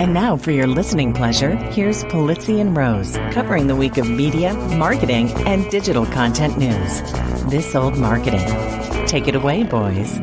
And now, for your listening pleasure, here's Pulizzi and Rose covering the week of media, marketing, and digital content news. This old marketing. Take it away, boys.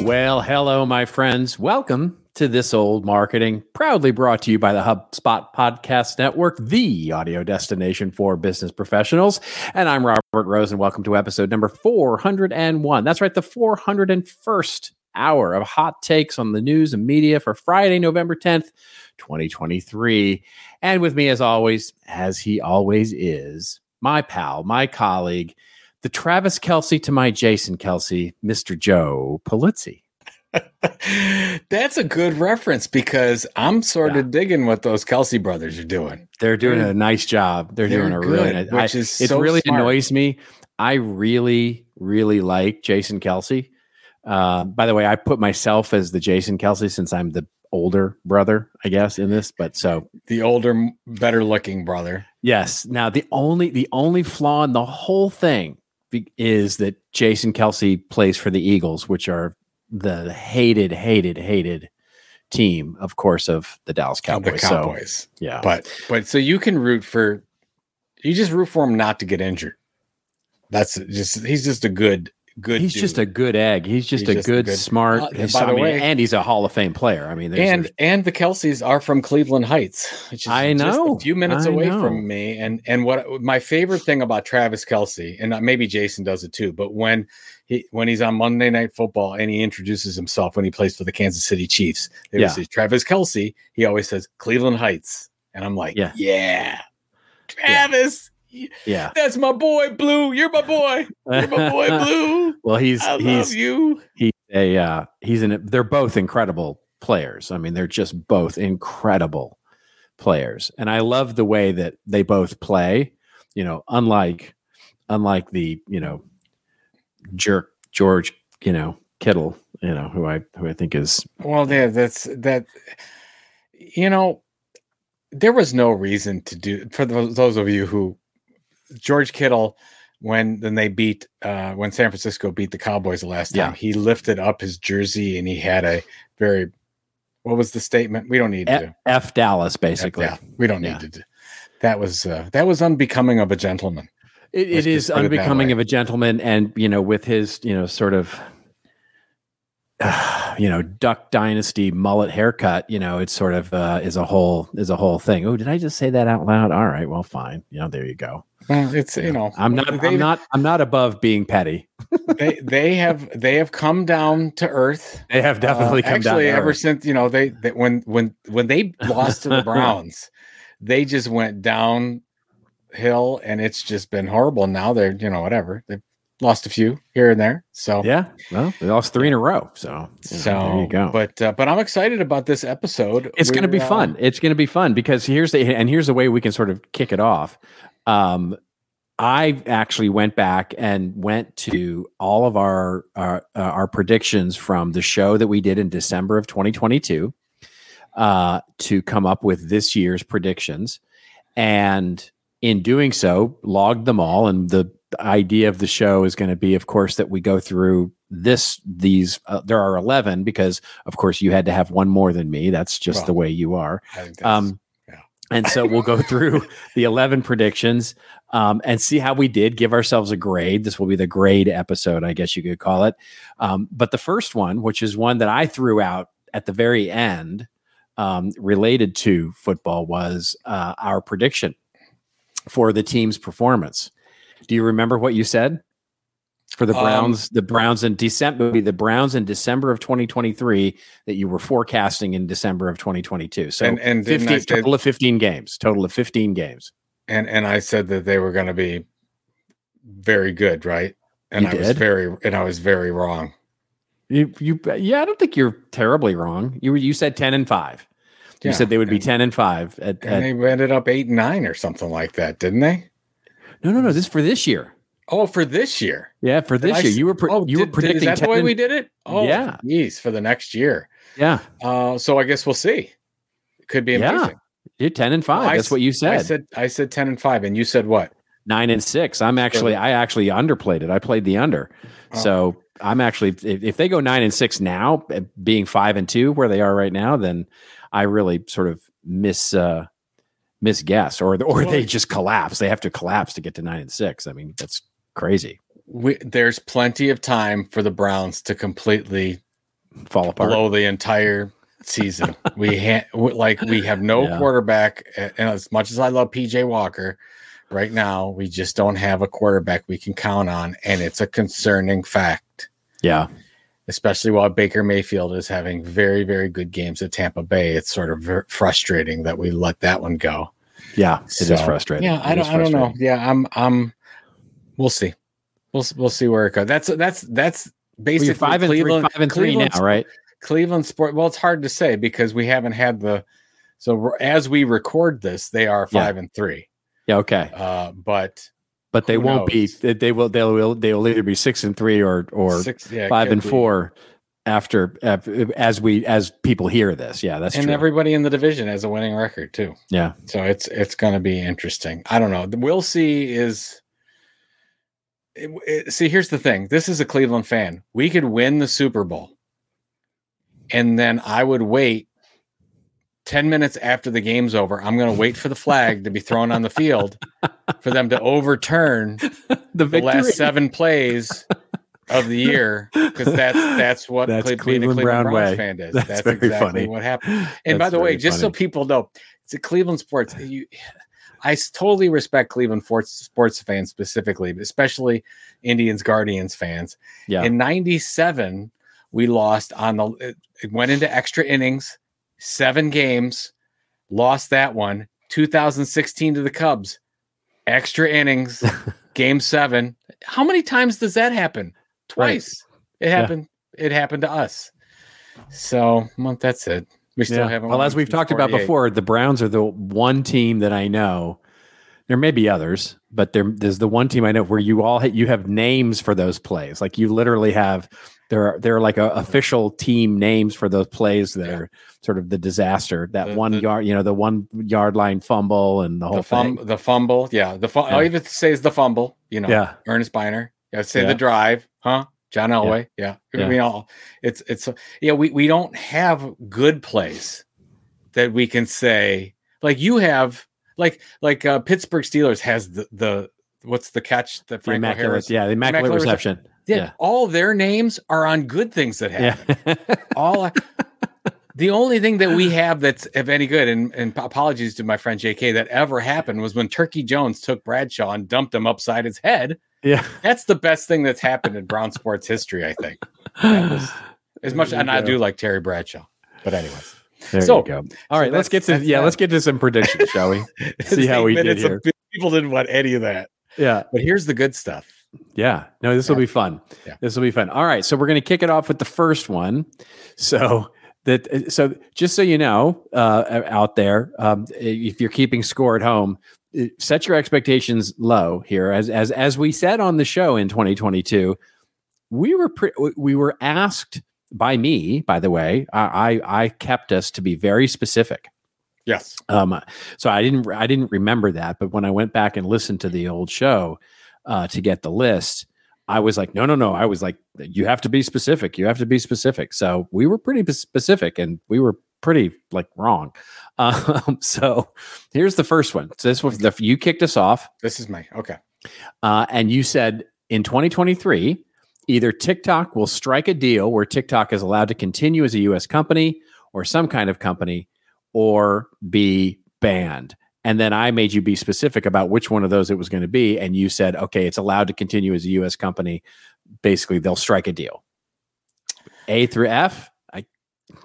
Well, hello, my friends. Welcome to This Old Marketing, proudly brought to you by the HubSpot Podcast Network, the audio destination for business professionals. And I'm Robert Rose, and welcome to episode number 401. That's right, the 401st hour of hot takes on the news and media for Friday, November 10th, 2023. And with me, as always, as he always is, my pal, my colleague, the Travis Kelce to my Jason Kelce, Mr. Joe Pulizzi. That's a good reference because I'm sort Yeah. of digging what those Kelce brothers are doing. They're doing They're- a nice job. They're, they're doing a really good, nice. which I- is it so really smart. annoys me. I really, really like Jason Kelce. Uh, by the way, I put myself as the Jason Kelce since I'm the older brother, I guess, in this. But so The older, better looking brother. yes. Now the only the only flaw in the whole thing is that Jason Kelce plays for the Eagles, which are the hated, hated, hated team, of course, of the Dallas Cowboys. the So Cowboys. yeah, But but so you can root for you just root for him not to get injured. That's just he's just a good good he's dude. just a good egg. He's just He's a just a good, good- smart. Uh, he's- by the I mean, way- and he's a Hall of Fame player. I mean, there's, and and the Kelces are from Cleveland Heights, which is I just know, a few minutes I away know. from me. And and what my favorite thing about Travis Kelce, and maybe Jason does it too, but when he when he's on Monday Night Football and he introduces himself when he plays for the Kansas City Chiefs, they Yeah. say Travis Kelce. He always says Cleveland Heights, and I'm like, Yeah. yeah, Travis. yeah. Yeah that's my boy, Blue. You're my boy. You're my boy, Blue. well, he's I love he's you. he's a uh, he's an. They're both incredible players. I mean, they're just both incredible players, and I love the way that they both play. You know, unlike unlike the you know jerk George, you know Kittle, you know who I who I think is Well, yeah, that's that. You know, there was no reason to do for those of you who George Kittle when then they beat uh when San Francisco beat the Cowboys the last time. Yeah. He lifted up his jersey and he had a very what was the statement? We don't need F, to. F Dallas basically. Yeah, we don't need Yeah. to. do- That was uh, that was unbecoming of a gentleman. It, it is put it unbecoming of a gentleman, and you know, with his you know sort of you know Duck Dynasty mullet haircut, you know, it's sort of uh, is a whole is a whole thing. Oh, did I just say that out loud? All right, well, fine. You know, there you go. Well, it's you know I'm not. they, I'm not. I'm not above being petty. they they have they have come down to earth. They have definitely Uh, come down. actually to ever earth. since you know they, they when when when they lost to the Browns, they just went downhill, and it's just been horrible. Now they're you know whatever they've lost a few here and there. So Yeah. Well, they lost three in a row. So, you so there you go. But uh, but I'm excited about this episode. it's going to be uh, fun. It's going to be fun because here's the and here's the way we can sort of kick it off. Um, I actually went back and went to all of our our, uh, our predictions from the show that we did in December of 2022 uh, to come up with this year's predictions, and in doing so, logged them all. And the idea of the show is going to be, of course, that we go through this these. Uh, there are 11 because, of course, you had to have one more than me. That's just Well, the way you are. I think that's- Um, yeah. And so we'll go through the 11 predictions um, and see how we did, give ourselves a grade. This will be the grade episode, I guess you could call it. Um, but the first one, which is one that I threw out at the very end, um, related to football, was uh, our prediction for the team's performance. Do you remember what you said? For the Um, Browns, the Browns in December would be the Browns in December of 2023 that you were forecasting in December of 2022. So And- and 15, I total of 15 games. Total of 15 games. and and I said that they were going to be very good, right? And You I was very and I was very wrong. You, you, yeah, I don't think you're terribly wrong. You were, you said 10 and five. You Yeah, said they would be 10 and five at, And at they ended up eight and nine or something like that, didn't they? No, no, no. This is for this year. Oh, for this year. Yeah, for this I year. You were, pre- oh, you were did- did- predicting Is that the way we did it? Oh, Yeah. Geez, for the next year. Yeah, Uh, so I guess we'll see. Could be Yeah, amazing. you're 10 and five. I That's s- what you said. I said. said I said ten and five, and you said what? nine and six. I'm actually I actually underplayed it. I played the under. Oh. So I'm actually if, if they go nine and six now, eh, being five and two where they are right now, then I really sort of miss uh misguess or or they just collapse. They have to collapse to get to nine and six. I mean, that's crazy. We, there's plenty of time for the Browns to completely Fall apart. blow the entire season. we ha- like we have no Yeah. quarterback, and as much as I love PJ Walker, right now we just don't have a quarterback we can count on, and it's a concerning fact. Yeah. Especially while Baker Mayfield is having very, very good games at Tampa Bay, it's sort of ver- frustrating that we let that one go. Yeah. It is So, frustrating. Yeah, I It don't, I don't know. Yeah, I'm, I'm. We'll see. We'll we'll see where it goes. That's that's that's basically you're five and Cleveland, three, five and three Cleveland now, right? Cleveland sport. Well, it's hard to say because we haven't had the. So as we record this, they are Yeah. five and three. Yeah. Okay. Uh, but But they who won't be. knows? They they will. They will. They will either be six and three or or six, yeah, five and be. four after as we as people hear this. Yeah, that's and true. everybody in the division has a winning record too. yeah. So it's it's going to be interesting. I don't know. We'll see. Is it- it- see. Here's the thing. This is a Cleveland fan. We could win the Super Bowl, and then I would wait ten minutes after the game's over. I'm going to wait for the flag to be thrown on the field for them to overturn The the last seven plays of the year because that's that's what That's Cle- being a Cleveland Brown Browns way. fan is. That's That's, very exactly funny. what happened. And by the way, just so people know, it's a Cleveland sports. You, I totally respect Cleveland sports sports fans specifically, especially Indians Guardians fans. Yeah. In '97, we lost on the. It went into extra innings, seven games, lost that one. 2016 to the Cubs, extra innings, game seven. How many times does that happen? Twice. It Yeah. happened. It happened to us. So well, that's it. We still Yeah. haven't. Well, as we've talked about before, the Browns are the one team that I know. There may be others, but there, there's the one team I know where you all you have names for those plays. Like you literally have there are there are like a, official team names for those plays that Yeah. are sort of the disaster. That The- one the- yard, you know, the one yard line fumble and the whole the, fum- thing. the fumble. Yeah, the all Yeah. you have to say is the fumble. You know, Yeah. Earnest Byner. Yeah, say Yeah. the drive, huh? John Elway. Yeah, Yeah. I mean, all it's it's yeah. We we don't have good plays that we can say like you have like like uh, Pittsburgh Steelers has the the what's the catch the Franco immaculate, Harris. yeah, the immaculate, Immaculate reception. Yeah, yeah. all their names are on good things that happen. Yeah. all the only thing that we have that's of any good and, and apologies to my friend jk that ever happened was when turkey jones took bradshaw and dumped him upside his head yeah. that's the best thing that's happened in brown sports history i think was- as much and i do like terry bradshaw but anyways There So- you go. All right, let's get to yeah, that. let's get to some predictions, shall we? See how we did minutes of here. people didn't want any of that Yeah. but here's the good stuff Yeah. No, this will be fun. Yeah. This will be fun. All right. So we're going to kick it off with the first one. So that so just so you know, uh, out there, um, if you're keeping score at home, uh, set your expectations low here. As as as we said on the show in 2022, we were pre- we were asked by me. By the way, I I, I kept us to be very specific. Yes Um, so I didn't I didn't remember that, but when I went back and listened to the old show uh, to get the list, I was like, no, no, no. I was like, you have to be specific. You have to be specific. So we were pretty specific, and we were pretty like wrong. Um, so here's the first one. So this was the you kicked us off, this is me okay uh, and you said in 2023, either TikTok will strike a deal where TikTok is allowed to continue as a U.S. company or some kind of company, or be banned. And then I made you be specific about which one of those it was going to be, and you said, okay, it's allowed to continue as a U.S. company. Basically, they'll strike a deal. A through F. I,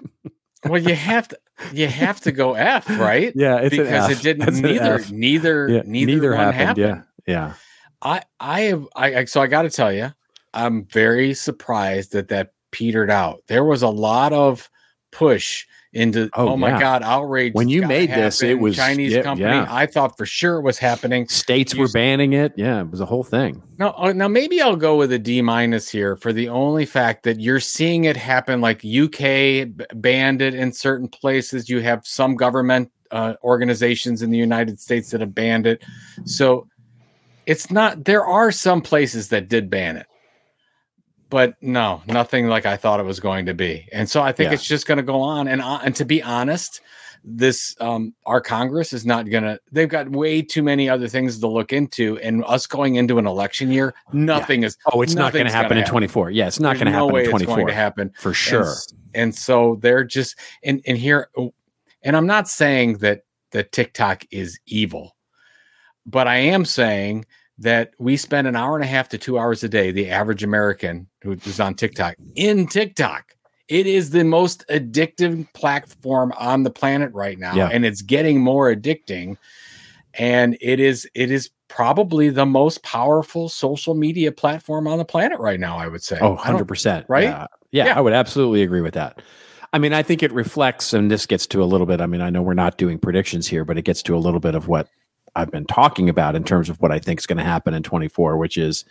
well you have to you have to go f right yeah, because it didn't neither neither Yeah, neither, one happened, Yeah, yeah. I I have I, I so I got to tell you, I'm very surprised that that petered out. There was a lot of push into Oh, oh, my yeah. god, outrage. When you made this, it happen, was- Chinese yeah, company. yeah. I thought for sure it was happening. States You were s- banning it. Yeah, it was a whole thing. No, uh, now maybe I'll go with a D minus here for the only fact that you're seeing it happen. Like UK banned it in certain places. You have some government uh, organizations in the United States that have banned it. So it's not. There are some places that did ban it, but no, nothing like I thought it was going to be. And so I think Yeah. it's just going to go on. And uh, and to be honest, this um our Congress is not going to. They've got way too many other things to look into, and us going into an election year, nothing is. Oh, it's not going to happen in 24. Yeah, it's not going to no happen way in it's 24 going to happen for sure. s- And, so they're just and and here and I'm not saying that that TikTok is evil, but I am saying that we spend an hour and a half to two hours a day, the average American who is on TikTok, in TikTok. It is the most addictive platform on the planet right now, Yeah. and it's getting more addicting. And it is it is probably the most powerful social media platform on the planet right now. I would say. Oh, 100%. right? Yeah. yeah. Yeah. I would absolutely agree with that. I mean, I think it reflects, and this gets to a little bit. I mean, I know we're not doing predictions here, but it gets to a little bit of what I've been talking about in terms of what I think is going to happen in 24, which is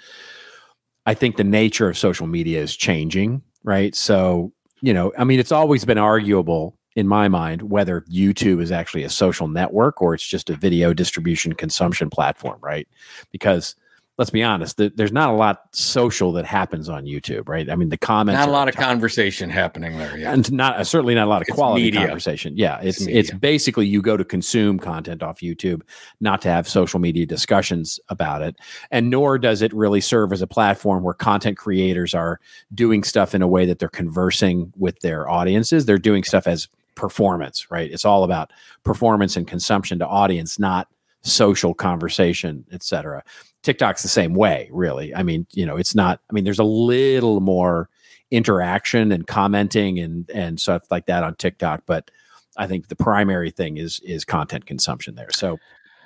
I think the nature of social media is changing, right? So, you know, I mean, it's always been arguable in my mind whether YouTube is actually a social network or it's just a video distribution consumption platform, right? Because let's be honest, th- there's not a lot social that happens on YouTube, right? I mean, the comments not a lot of conversation happening there yet. and not uh, certainly not a lot of It's quality media. conversation. Yeah, it's It's it's, basically you go to consume content off YouTube, not to have social media discussions about it, and nor does it really serve as a platform where content creators are doing stuff in a way that they're conversing with their audiences. They're doing stuff as performance, right? It's all about performance and consumption to audience, not social conversation, etc. TikTok's the same way, really. I mean, you know, it's not. I mean, there's a little more interaction and commenting and and stuff like that on TikTok, but I think the primary thing is is content consumption there. So,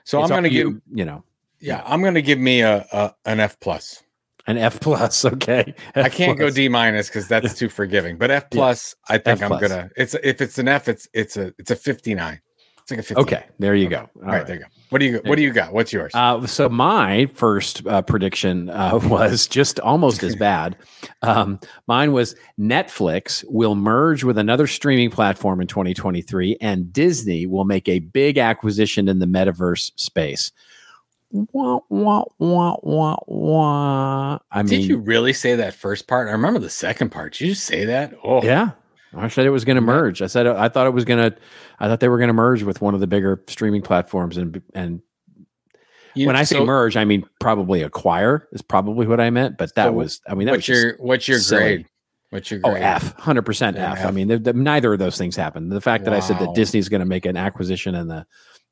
so I'm going to to give you, you know yeah, I'm going to give me a, a an F plus. an F plus. Okay, I can't go. D minus because that's too forgiving. But F plus, I think I'm plus. gonna. It's if it's an F, it's it's a it's a 59. It's like a 59. Okay, there you Okay. go. All right, there you go. What do you what do you got? What's yours? Uh, so my first uh, prediction uh, was just almost as bad. Um, mine was Netflix will merge with another streaming platform in 2023, and Disney will make a big acquisition in the metaverse space. Wah, wah, wah, wah, wah. I mean, Did you really say that first part? I remember the second part. Did you say that? Oh, Yeah. I said it was going to merge. I said uh, I thought it was going to. I thought they were going to merge with one of the bigger streaming platforms, and and You when I say so merge, I mean probably acquire is probably what I meant. But that So was, I mean, that what's your what's your silly. grade? What's your oh grade? F, hundred percent F. I mean, the, the, neither of those things happened. The fact that I said that Wow. Disney's going to make an acquisition and the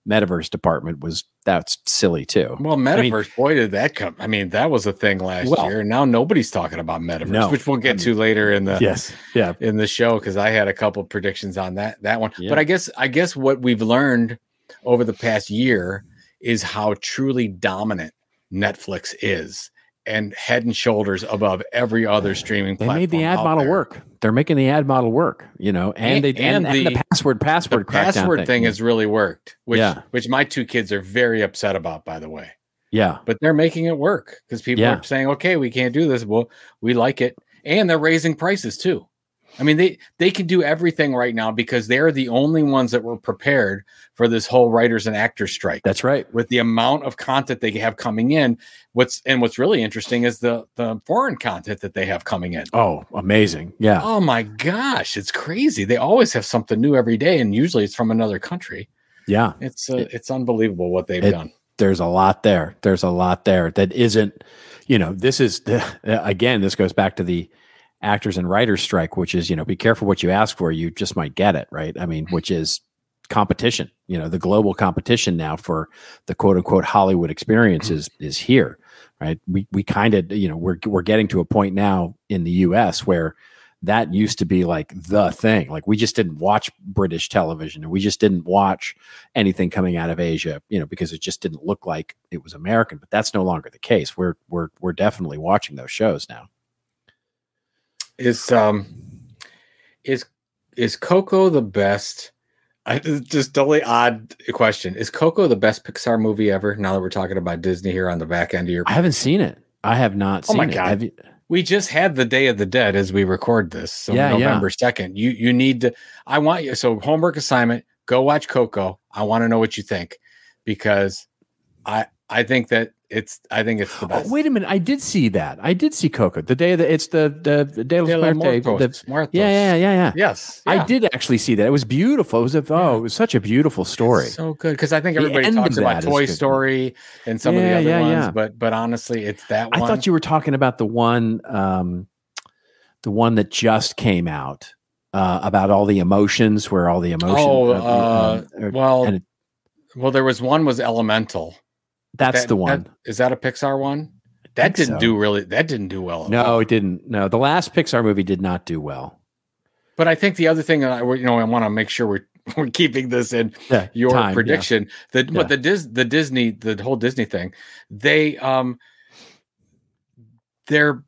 metaverse department was that's silly too. Well, I mean- metaverse, boy, did that come? I mean, that was a thing last Well- year, and now nobody's talking about metaverse, No, which we'll I get mean- to later in the yes, yeah, in the show because I had a couple predictions on that that one. Yeah. But I guess I guess what we've learned over the past year is how truly dominant Netflix is and head and shoulders above every other streaming they platform. made the ad model there. work. They're making the ad model work. You know, and, And- they and, and and the, the- password The password password thing has really worked, which Yeah. which my two kids are very upset about, by the way. yeah. But they're making it work because people Yeah. are saying, "Okay, we can't do this. Well, we like it," and they're raising prices too. I mean, they they can do everything right now because they're the only ones that were prepared for this whole writers and actors strike. That's right. with the amount of content they have coming in, what's and what's really interesting is the the foreign content that they have coming in. Oh, amazing. Yeah. Oh my gosh, it's crazy! They always have something new every day, and usually it's from another country. Yeah. It's uh, it's unbelievable what they've It- done. There's a lot there. There's a lot there that isn't, you know, this is the, again, this goes back to the actors and writers strike, which is, you know, be careful what you ask for. You just might get it. Right. I mean, mm-hmm. which is competition, you know, the global competition now for the quote unquote Hollywood experience mm-hmm. is, is here. Right. We, we kind of, you know, we're, we're getting to a point now in the US where that used to be like the thing. Like we just didn't watch British television and we just didn't watch anything coming out of Asia, you know, because it just didn't look like it was American. But that's no longer the case. We're we're we're definitely watching those shows now. Is um is is Coco the best? I just totally odd question. Is Coco the best Pixar movie ever? Now that we're talking about Disney here on the back end of your, I haven't seen it. I have not Oh seen my it. God. Have you, we just had the Day of the Dead as we record this, so Yeah, yeah. November second. You you need to. I want you. So homework assignment. Go watch Coco. I want to know what you think because I I think that it's I think it's the best. Oh, wait a minute! I did see that. I did see Coco the day that it's the the, the Day of De la Muerte. Muertos, the- Muertos. yeah, yeah, yeah, yeah. Yes, I did actually see that. It was beautiful. It was a oh, it was such a beautiful story. So good because I think everybody talks about that is Toy good. Story and some Yeah, of the other yeah, ones, yeah. but but honestly, it's that one. I thought you were talking about the one, um, the one that just came out uh, about all the emotions, where all the emotions. Oh, uh, uh, well, and it- well, there was one was Elemental. That's That- the one. that- Is that a Pixar one? That didn't so. do really. That didn't do well. No, all. it didn't. No, the last Pixar movie did not do well. But I think the other thing that I, you know, I want to make sure we're we're keeping this in Yeah, your time, yeah. prediction. The Yeah. but the Dis the Disney the whole Disney thing, they um their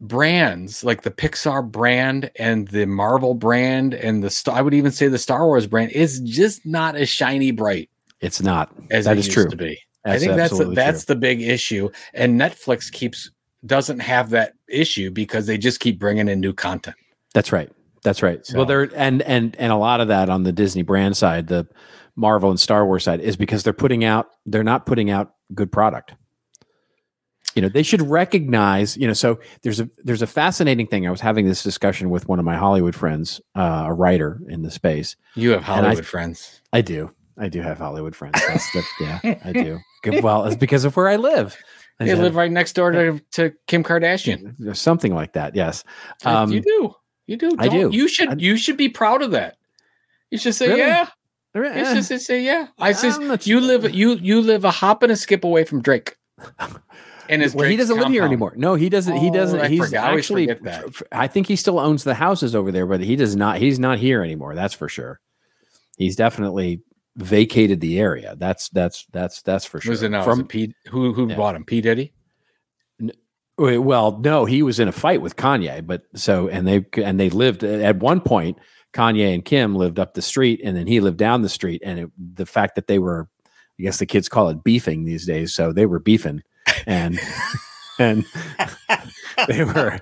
brands like the Pixar brand and the Marvel brand and the I would even say the Star Wars brand is just not as shiny bright It's not. as That it is true. to be. That's I think that's the, that's true. the big issue, and Netflix keeps doesn't have that issue because they just keep bringing in new content. That's right. That's right. So- Well, there and and and a lot of that on the Disney brand side, the Marvel and Star Wars side, is because they're putting out they're not putting out good product. You know, they should recognize. You know, so there's a there's a fascinating thing. I was having this discussion with one of my Hollywood friends, uh, a writer in the space. You have I- Hollywood friends. I do, I do have Hollywood friends. That's yeah, I do. Good. Well, it's because of where I live. I They have- live right next door to, to Kim Kardashian. something like that. Yes. Um, you do. You do. I Don't- do. You should I- you should be proud of that. You should say, Really? yeah. Eh, It's just say, yeah. I says you sure. live you you live a hop and a skip away from Drake. And his well, he doesn't live here anymore. No, he doesn't. he Oh, doesn't. I he's. I actually. forget that. f- f- I think he still owns the houses over there, but he does not. He's not here anymore. That's for sure. He's definitely vacated the area. That's that's that's that's for sure. Was it now? From it P, who who Yeah. bought him? P Diddy. Well, no, he was in a fight with Kanye, but so and they and they lived at one point. Kanye and Kim lived up the street, and then he lived down the street. And it, the fact that they were, I guess the kids call it beefing these days. So they were beefing, and and they were,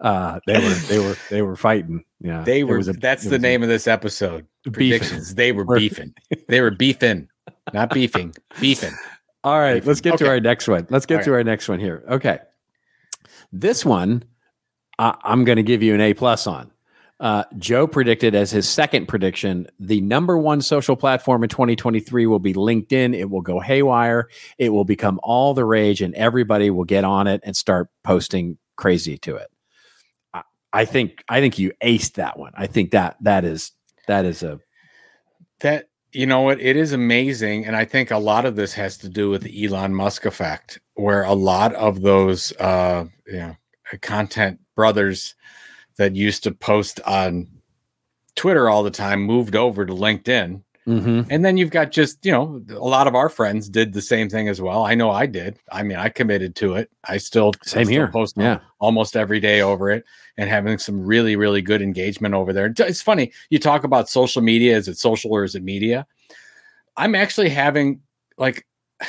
uh, they were they were they were fighting. Yeah, They were. a- that's the was a name of this episode. beefing. Predictions. They were beefing. They were beefing, not beefing. Beefing. All right, Beefing. let's get to our next one. Let's get All to our next one here. Okay, this one I, I'm going to give you an A plus on. Uh, Joe predicted as his second prediction the number one social platform in 2023 will be LinkedIn. It will go haywire. It will become all the rage, and everybody will get on it and start posting crazy to it. I, think I think you aced that one. I think that that is that is a That you know what? It is amazing, and I think a lot of this has to do with the Elon Musk effect, where a lot of those uh, you know content brothers that used to post on Twitter all the time moved over to LinkedIn. Mhm. And then you've got just, you know, a lot of our friends did the same thing as well. I know I did. I mean, I committed to it. I still same still here. post Yeah, almost every day over it and having some really, really good engagement over there. It's funny. You talk about social media. Is it social or is it media? I'm actually having like,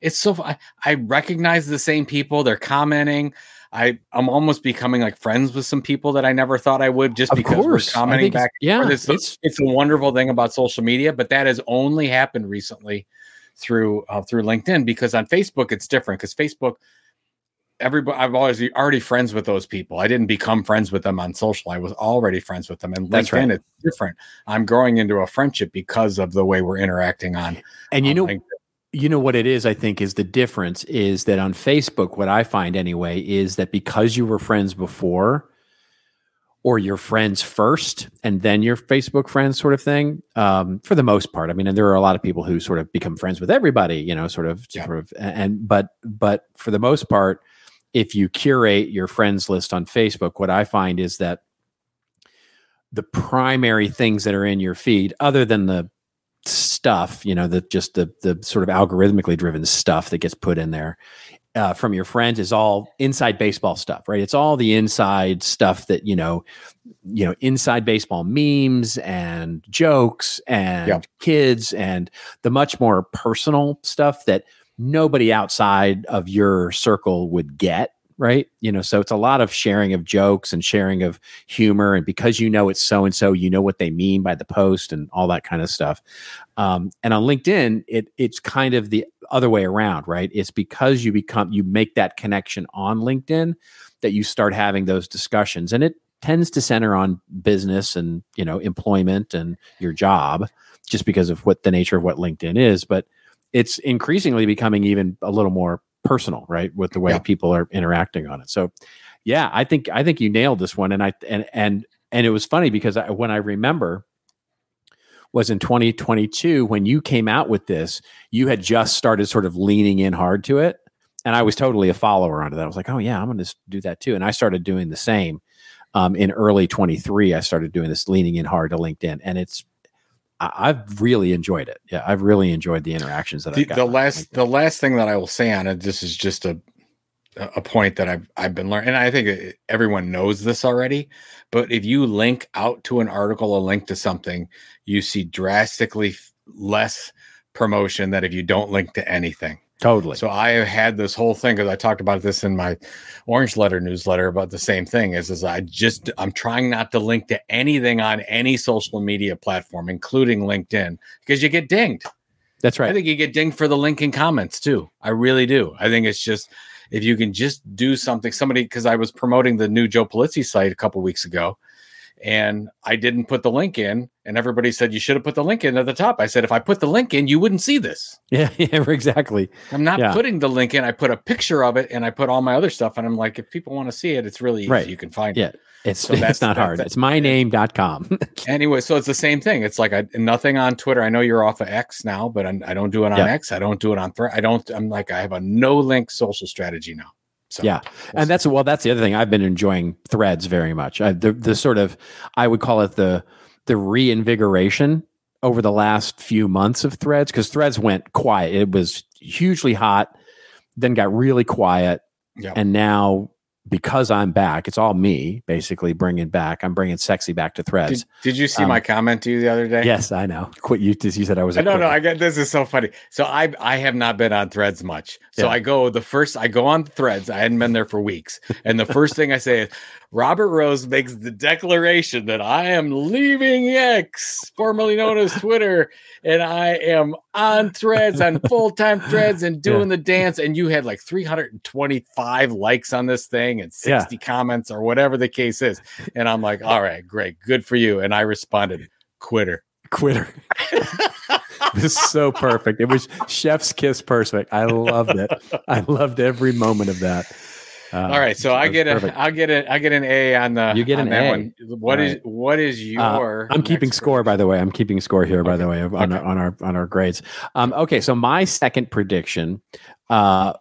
it's so, I, I recognize the same people. They're commenting. I, I'm almost becoming like friends with some people that I never thought I would just of because course. we're commenting it's- back yeah, it's, it's it's a wonderful thing about social media, but that has only happened recently through uh, through LinkedIn because on Facebook it's different because Facebook everybody I've always already friends with those people. I didn't become friends with them on social. I was already friends with them. And That's LinkedIn right. it's different. I'm growing into a friendship because of the way we're interacting on. and you on know LinkedIn. You know what it is i think is the difference is that on facebook what i find anyway is that because you were friends before or you're friends first and then your facebook friends sort of thing um, for the most part i mean and there are a lot of people who sort of become friends with everybody you know sort of Yeah. sort of and but but for the most part if you curate your friends list on facebook what i find is that the primary things that are in your feed other than the stuff, you know, the just the the sort of algorithmically driven stuff that gets put in there uh, from your friends is all inside baseball stuff, right? It's all the inside stuff that you know, you know, inside baseball memes and jokes and Yeah. kids and the much more personal stuff that nobody outside of your circle would get right? You know, so it's a lot of sharing of jokes and sharing of humor. And because you know it's so and so, you know what they mean by the post and all that kind of stuff. Um, and on LinkedIn, it it's kind of the other way around, right? It's because you become you make that connection on LinkedIn that you start having those discussions, and it tends to center on business and you know employment and your job, just because of what the nature of what LinkedIn is, but it's increasingly becoming even a little more personal, right? With the way Yeah. people are interacting on it. So, yeah, I think I think you nailed this one, and I and and and it was funny because I, when I remember was in 2022 when you came out with this, you had just started sort of leaning in hard to it, and I was totally a follower onto that. I was like, oh yeah, I'm going to do that too, and I started doing the same. Um, in early 23, I started doing this leaning in hard to LinkedIn, and it's I, I've really enjoyed it. Yeah, I've really enjoyed the interactions that the, I've got. the last the last thing that I will say on it, this is just a a point that I've I've been learning, and I think uh, everyone knows this already. But if you link out to an article, a link to something, you see drastically less promotion than if you don't link to anything. Totally. So I have had this whole thing because I talked about this in my Orange Letter newsletter about the same thing. Is is I just I'm trying not to link to anything on any social media platform, including LinkedIn, because you get dinged. That's right. I think you get dinged for the link in comments too. I really do. I think it's just if you can just do something. Somebody because I was promoting the new Joe Pulizzi site a couple weeks ago, and I didn't put the link in, and everybody said you should have put the link in at the top. I said if I put the link in, you wouldn't see this. Yeah, yeah, exactly. I'm not Yeah. putting the link in. I put a picture of it, and I put all my other stuff. And I'm like, if people want to see it, it's really easy. Right. You can find Yeah. it. It's So that's- it's not that- hard. that- it's myname.com. Anyway, so it's the same thing. It's like I, nothing on Twitter. I know you're off of X now, but I, I don't do it on Yeah. X. I don't do it on Thread. I don't. I'm like I have a no link social strategy now. So Yeah, and that's well that's the other thing. I've been enjoying threads very much. I, the, the sort of i would call it the the reinvigoration over the last few months of threads because threads went quiet. It was hugely hot then got really quiet Yep. and now because i'm back it's all me basically bringing back i'm bringing sexy back to threads Did, did you see Um, my comment to you the other day? yes i know quit you you said i was don't know. I get this is so funny. So I I have not been on Threads much. So Yeah. I go the first I go on Threads. I hadn't been there for weeks, and the first thing I say is Robert Rose makes the declaration that I am leaving X, formerly known as Twitter, and I am on Threads on full time Threads and doing the dance. And you had like 325 likes on this thing and Yeah. 60 comments or whatever the case is. And I'm like, all right, great, good for you. And I responded, quitter. quitter this is so perfect it was chef's kiss perfect i loved it i loved every moment of that Uh, All right, so I get a, perfect. I'll get a, I get an A on the. You get on an that A. One. What All is right. what is your? I'm keeping next score, by the way. I'm keeping score here, by the way, on, Okay. our, on our on our grades. Um, okay, so my second prediction, uh,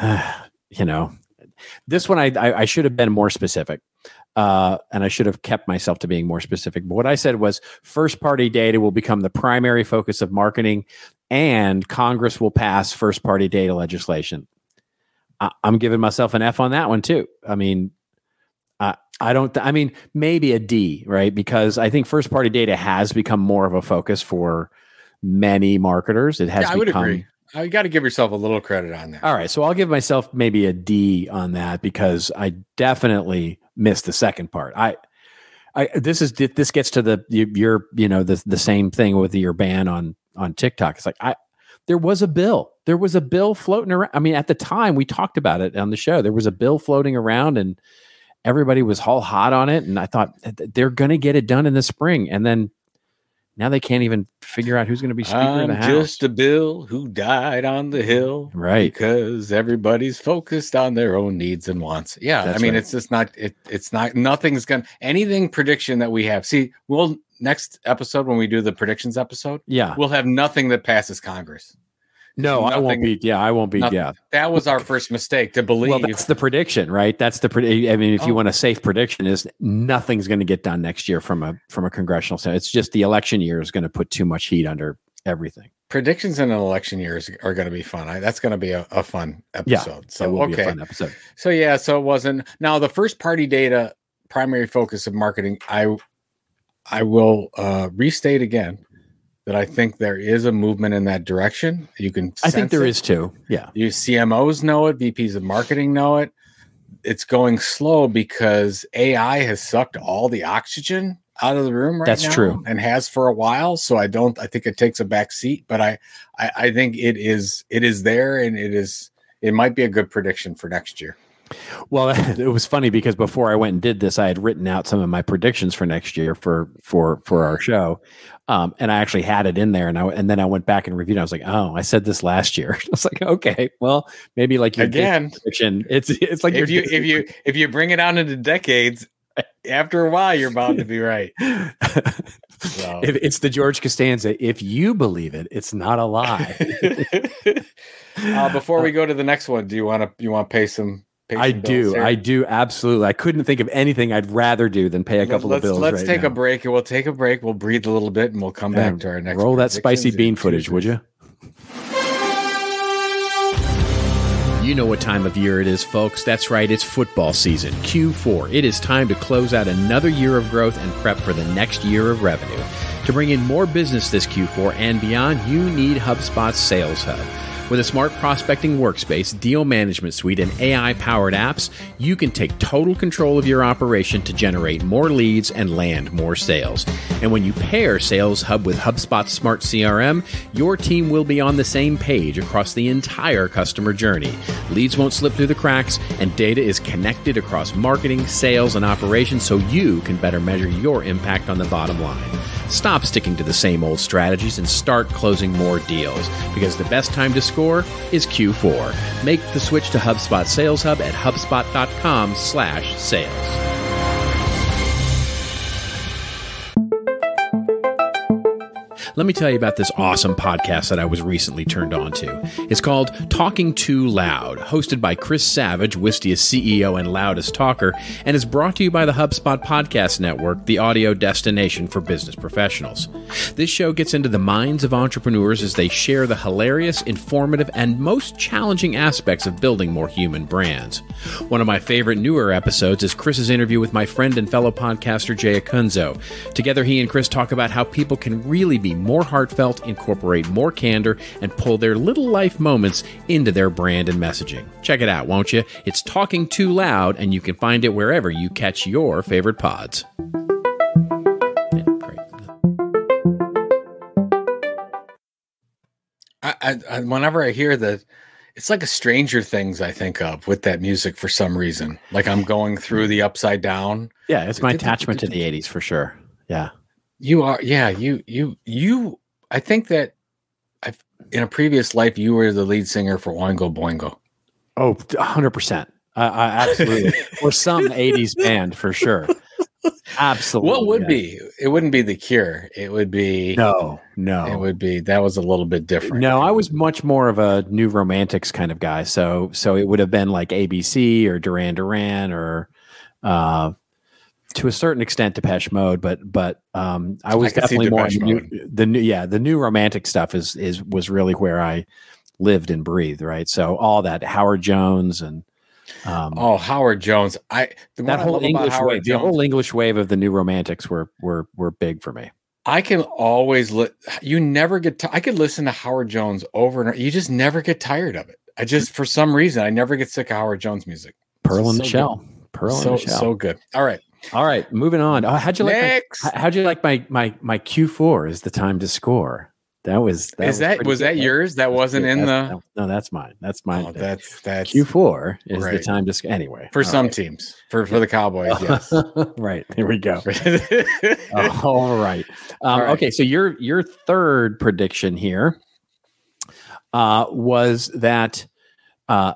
you know, this one I, I I should have been more specific, uh, and I should have kept myself to being more specific. But what I said was, first party data will become the primary focus of marketing, and Congress will pass first party data legislation. I, I'm giving myself an F on that one too. I mean, I I don't. Th- I mean, maybe a D, right? Because I think first party data has become more of a focus for many marketers. It has Yeah, I would become. I got to give yourself a little credit on that. All right, so I'll give myself maybe a D on that because I definitely missed the second part. I, I this is this gets to the you- your you know the the same thing with your ban on on TikTok. It's like I there was a bill. There was a bill floating around. I mean, at the time we talked about it on the show. There was a bill floating around and everybody was all hot on it and I thought they're going to get it done in the spring and then now they can't even figure out who's going to be speaker of I'm the house. just a bill who died on the mm-hmm. hill. Right. Because everybody's focused on their own needs and wants. Yeah. That's I mean, right. it's just not, it, it's not, nothing's going to, anything prediction that we have. See, we'll, next episode, when we do the predictions episode, yeah. we'll have nothing that passes Congress. No, I won't be. Yeah, I won't be. nothing- Yeah. That was our first mistake to believe. Well, that's the prediction, right? That's the. Pre- I mean, if you Oh. want a safe prediction, is nothing's going to get done next year from a from a congressional sense. It's just the election year is going to put too much heat under everything. predictions in an election year is, are going to be fun. I, that's going to be a, a fun episode. So so it will be a okay, fun episode. so yeah, so it wasn't. Now the first party data primary focus of marketing. I I will uh, restate again that I think there is a movement in that direction. You can. I think there it. is too. Yeah. You CMOs know it. VPs of marketing know it. it's going slow because AI has sucked all the oxygen out of the room right That's now true. and has for a while. So I don't I think it takes a back seat, but I, I I think it is it is there and it is it might be a good prediction for next year. Well, it was funny because before I went and did this, I had written out some of my predictions for next year for for for our show, um, and I actually had it in there. And I and then I went back and reviewed. it. I was like, oh, I said this last year. I was like, okay, well, maybe like your Again, prediction. It's it's like if you if you if you bring it out into decades, after a while you're bound to be right. So. if it's the George Costanza. If you believe it, it's not a lie. uh, before we go to the next one, do you want to you want to pay some? Pay I some bills do. here? I do absolutely. I couldn't think of anything I'd rather do than pay a couple let's, of bills. Let's right take now. a break and we'll take a break. We'll breathe a little bit and we'll come back to our next. Roll that spicy bean and footage, would you? You know what time of year it is, folks. That's right, it's football season, Q4. It is time to close out another year of growth and prep for the next year of revenue. To bring in more business this Q4 and beyond, you need HubSpot's Sales Hub. With a smart prospecting workspace, deal management suite, and AI powered apps, you can take total control of your operation to generate more leads and land more sales. And when you pair Sales Hub with HubSpot's Smart CRM, your team will be on the same page across the entire customer journey. Leads won't slip through the cracks, and data is connected across marketing, sales, and operations so you can better measure your impact on the bottom line. Stop sticking to the same old strategies and start closing more deals because the best time to score is Q4. Make the switch to HubSpot Sales Hub at hubspot.com slash sales. Let me tell you about this awesome podcast that I was recently turned on to. It's called Talking Too Loud, hosted by Chris Savage, Wistia's CEO and loudest talker, and is brought to you by the HubSpot Podcast Network, the audio destination for business professionals. This show gets into the minds of entrepreneurs as they share the hilarious, informative, and most challenging aspects of building more human brands. One of my favorite newer episodes is Chris's interview with my friend and fellow podcaster Jay Acunzo. Together, he and Chris talk about how people can really be more heartfelt, incorporate more candor, and pull their little life moments into their brand and messaging. Check it out, won't you? It's Talking Too Loud, and you can find it wherever you catch your favorite pods. Yeah, great. I, I, whenever I hear that, it's like a Stranger Things I think of with that music for some reason. Like I'm going through the upside down. Yeah, it's my attachment to the 80s for sure. Yeah. You are, yeah. You, you, you. I think that I've in a previous life you were the lead singer for Oingo Boingo. Oh, 100%. I, I absolutely. or some 80s band for sure. Absolutely. What would yeah. be? It wouldn't be the Cure. It would be. No, no. It would be. That was a little bit different. No, I was much more of a new romantics kind of guy. So so it would have been like ABC or Duran Duran or uh to a certain extent Depeche Mode, but but um I was I definitely more new, the new yeah, the new romantic stuff is is was really where I lived and breathed, right? So all that Howard Jones and um Oh, Howard Jones. I the that one I whole English wave, the whole English wave of the new romantics were were were big for me. I can always li- you never get ti I could listen to Howard Jones over and over. You just never get tired of it. I just for some reason I never get sick of Howard Jones music. Pearl in so the good. shell. Pearl in so the shell. so good. All right. All right, moving on. Oh, how'd you like? My, how'd you like my my my Q four? Is the time to score? That was that Is that pretty was that yours? That wasn't in the That's- no, that's mine. That's mine. Oh, that's that's Q four is the time to sc- anyway for some right. teams. For for the Cowboys, yes. right here we go. all right. Um, All right. Okay, so your your third prediction here uh, was that uh,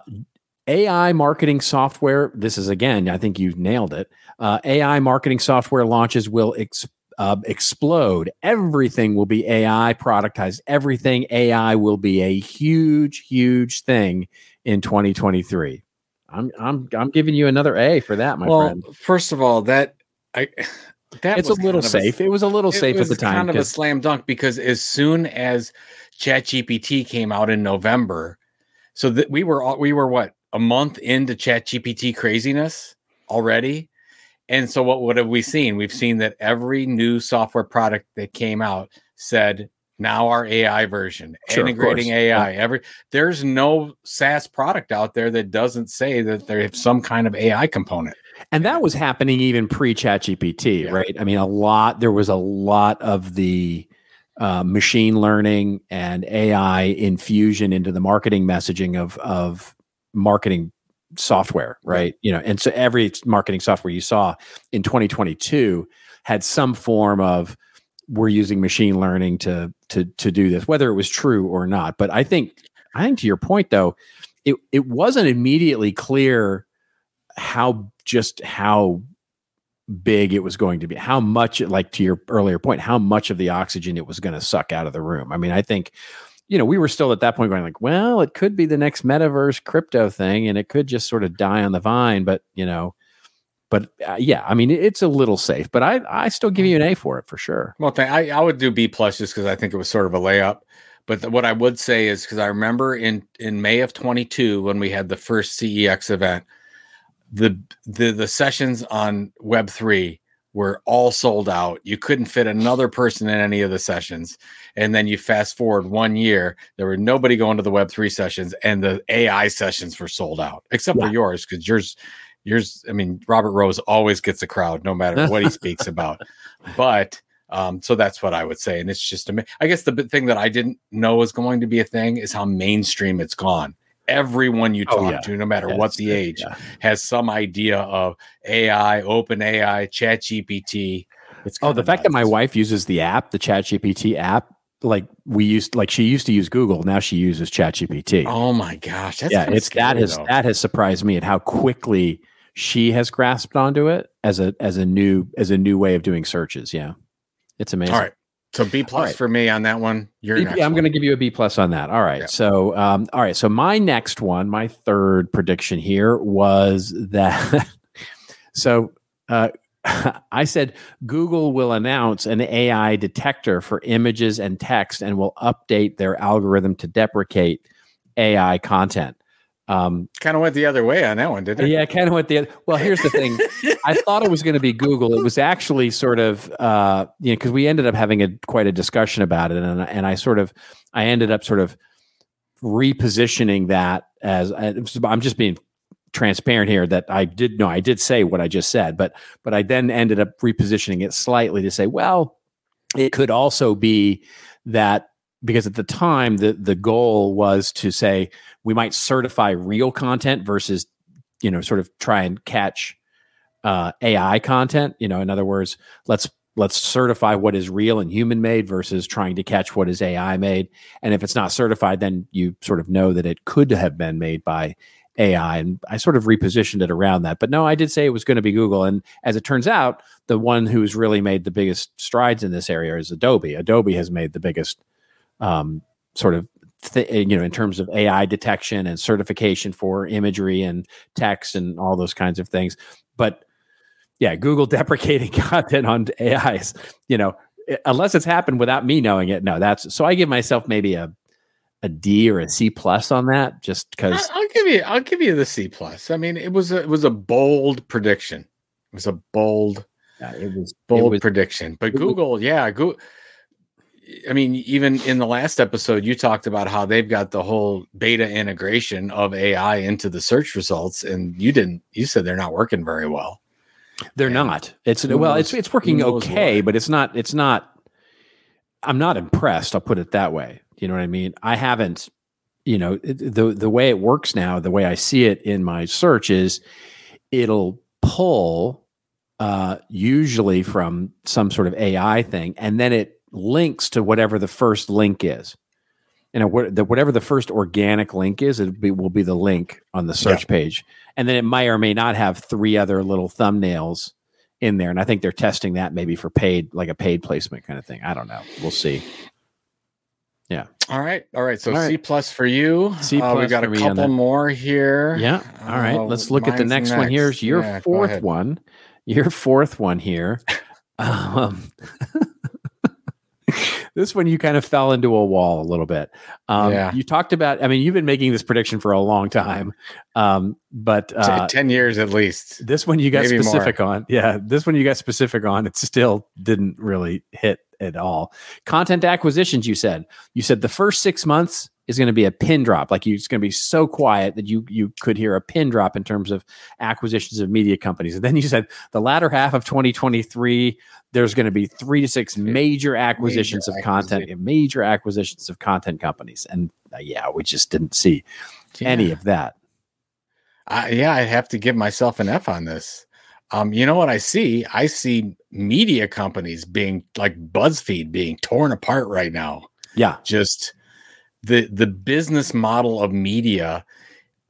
AI marketing software. This is again, I think you nailed it. Uh, AI marketing software launches will ex- uh, explode. Everything will be AI productized. Everything AI will be a huge, huge thing in 2023. I'm I'm I'm giving you another A for that, my well, friend. first of all, that I that It's a little safe. it was a little safe at the time. Kind of a slam dunk because as soon as ChatGPT came out in November, so that we were all, we were what a month into ChatGPT craziness already, and so what what have we seen? We've seen that every new software product that came out said now our AI version, Sure, integrating. AI. Every there's no SaaS product out there that doesn't say that they have some kind of AI component. And that was happening even pre ChatGPT, Yeah. right? I mean, a lot, there was a lot of the uh, machine learning and AI infusion into the marketing messaging of, of marketing software, right? You know, and so every marketing software you saw in 2022 had some form of we're using machine learning to to to do this, whether it was true or not. But I think I think to your point though, it it wasn't immediately clear how just how big it was going to be how much like to your earlier point how much of the oxygen it was going to suck out of the room i mean i think you know we were still at that point going like well it could be the next metaverse crypto thing and it could just sort of die on the vine but you know but uh, yeah i mean it's a little safe but i i still give you an a for it for sure Well, th- I, I would do B plus just because I think it was sort of a layup. But th- what I would say is because I remember in in May of 22 when we had the first CEX event, the the the sessions on Web three were all sold out. You couldn't fit another person in any of the sessions. And then you fast forward one year, there were nobody going to the Web three sessions, and the AI sessions were sold out, except for yours because yours. Yours, I mean, Robert Rose always gets a crowd no matter what he speaks about. But um, so that's what I would say. And it's just, I guess the thing that I didn't know was going to be a thing is how mainstream it's gone. Everyone you Oh, talk yeah. to, no matter what the age, yeah. has some idea of AI, Open AI, Chat GPT. It's oh the kinda fact that my wife uses the app the chat gpt app like we used like she used to use google now she uses chat gpt Oh my gosh, that's yeah it's that has though. that has surprised me at how quickly she has grasped onto it as a as a new as a new way of doing searches yeah it's amazing All right, so B plus right. for me on that one. You're B- I'm going to give you a B plus on that. All right. Yeah. So, um, all right. So my next one, my third prediction here was that. so, uh, I said Google will announce an AI detector for images and text, and will update their algorithm to deprecate AI content. Um, kind of went the other way on that one, didn't it? yeah, kind of went the. Well, here's the thing. I thought it was going to be Google. It was actually sort of, uh, you know, because we ended up having a quite a discussion about it, and and I sort of, I ended up sort of repositioning that as I'm just being transparent here that I did know I did say what I just said, but but I then ended up repositioning it slightly to say, well, it could also be that because at the time the the goal was to say we might certify real content versus you know sort of try and catch uh, AI content. You know, in other words, let's let's certify what is real and human made versus trying to catch what is AI made. And if it's not certified, then you sort of know that it could have been made by AI. And I sort of repositioned it around that. But no, I did say it was going to be Google. And as it turns out, the one who's really made the biggest strides in this area is Adobe. Adobe has made the biggest um, sort of th- you know in terms of AI detection and certification for imagery and text and all those kinds of things. But yeah, Google deprecating content on AIs, you know, unless it's happened without me knowing it. No, that's so I give myself maybe a a D or a C plus on that just because I'll give you. I'll give you the C plus. I mean, it was a, it was a bold prediction. It was a bold yeah, it was bold it was, prediction. But Google, yeah, go. I mean, even in the last episode, you talked about how they've got the whole beta integration of AI into the search results, and you didn't. You said they're not working very well. they're Yeah. not. It's well, knows- it's it's working okay, why? but it's not it's not I'm not impressed, I'll put it that way. You know what I mean? I haven't you know, the the way it works now, the way I see it in my search is it'll pull uh, usually from some sort of AI thing, and then it links to whatever the first link is. You know, what, the, whatever the first organic link is, it be, will be the link on the search page, and then it may or may not have three other little thumbnails in there. And I think they're testing that maybe for paid, like a paid placement kind of thing. I don't know. We'll see. Yeah. All right, all right. So All right. C plus for you. C Uh, we got a couple more here. Yeah. All right. Uh, Let's look at the mine's next, one. Here's your Yeah, fourth one. Your fourth one here. um, this one you kind of fell into a wall a little bit. Um, Yeah. You talked about. I mean, you've been making this prediction for a long time, um, but T- uh, Ten years at least. this one you got maybe more. specific on. Yeah, this one you got specific on. It still didn't really hit at all. Content acquisitions, you said. You said the first six months is going to be a pin drop. Like you, it's going to be so quiet that you you could hear a pin drop in terms of acquisitions of media companies. And then you said the latter half of 2023, there's going to be three to six major acquisitions Major of content, major acquisitions of content companies. And uh, yeah, we just didn't see any of that. I, yeah, I have to give myself an F on this. Um, you know what I see? I see media companies being like BuzzFeed being torn apart right now. Yeah, Just the the business model of media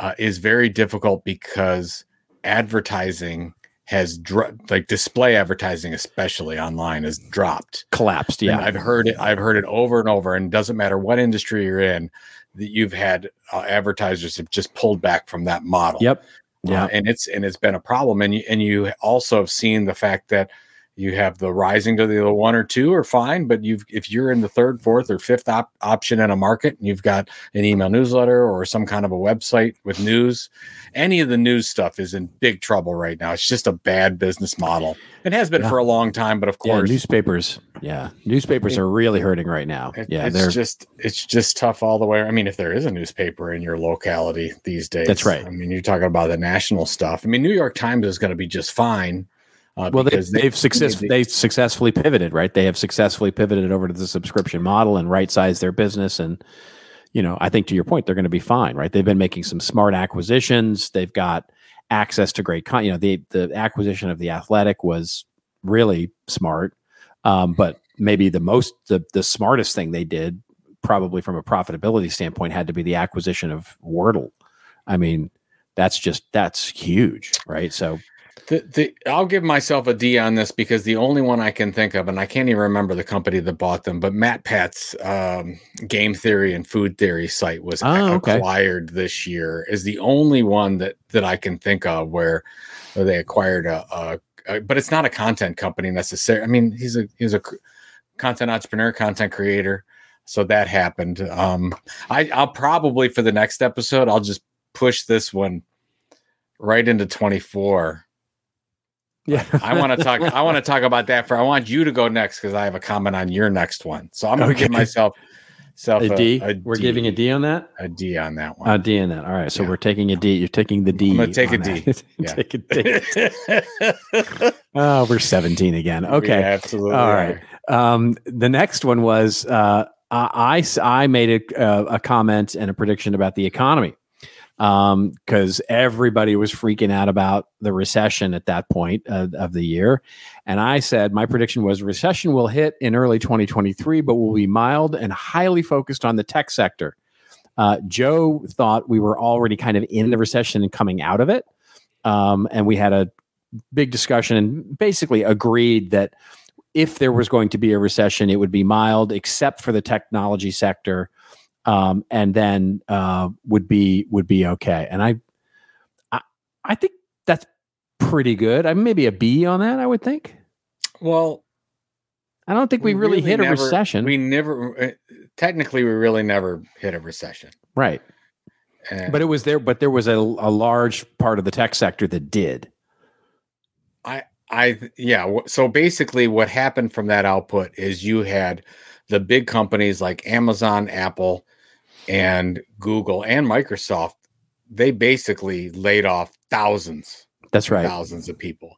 uh, is very difficult because advertising has dro- like display advertising, especially online, has dropped. collapsed. And Yeah, I've heard it. I've heard it over and over. And it doesn't matter what industry you're in, that you've had uh, advertisers have just pulled back from that model. Yep. Uh, Yeah. and it's and it's been a problem. And you and you also have seen the fact that you have the rising to the one or two are fine, but you've if you're in the third, fourth, or fifth op- option in a market, and you've got an email newsletter or some kind of a website with news, any of the news stuff is in big trouble right now. It's just a bad business model. It has been Yeah. for a long time, but of yeah, course, newspapers. Yeah, newspapers It- are really hurting right now. It- yeah, it's they're just it's just tough all the way. I mean, if there is a newspaper in your locality these days, That's right. I mean, you're talking about the national stuff. I mean, New York Times is going to be just fine. Uh, well, they, they've success, they- they successfully pivoted, right? They have successfully pivoted over to the subscription model and right sized their business. And, you know, I think to your point, they're going to be fine, right? They've been making some smart acquisitions. They've got access to great con. You know, the the acquisition of the Athletic was really smart, um, but maybe the most the the smartest thing they did, probably from a profitability standpoint, had to be the acquisition of Wordle. I mean, that's just that's huge, right? So The, the I'll give myself a D on this because the only one I can think of, and I can't even remember the company that bought them, but MatPat's um, game theory and food theory site was Oh, okay. acquired this year. Is the only one that that I can think of where, where they acquired a, a, a, but it's not a content company necessarily. I mean, he's a he's a content entrepreneur, content creator. So that happened. Um, I, I'll probably for the next episode, I'll just push this one right into 24 yeah, I want to talk. I want to talk about that. For I want you to go next because I have a comment on your next one. So I'm going to give myself self a D. A, We're D- giving a D on that. a D on that one. A D on that. All right. So Yeah. we're taking a D. You're taking the D. I'm gonna take a D. Yeah. take a D. Oh, we're 17 again. We Okay. absolutely. All right. Um, the next one was uh, I, I made a, uh, a comment and a prediction about the economy because everybody was freaking out about the recession at that point uh, of the year. And I said my prediction was recession will hit in early 2023, but will be mild and highly focused on the tech sector. Uh, Joe thought we were already kind of in the recession and coming out of it. Um, and we had a big discussion and basically agreed that if there was going to be a recession, it would be mild, except for the technology sector, um, and then uh, would be would be okay. And I, I, I think that's pretty good. I maybe a B on that. I would think. Well, I don't think we, really, hit a recession, We never. uh, Technically, we really never hit a recession. right? And But it was there. But there was a, a large part of the tech sector that did. I I yeah. So basically, what happened from that output is you had the big companies like Amazon, Apple, and Google and Microsoft. They basically laid off thousands, That's right. thousands of people.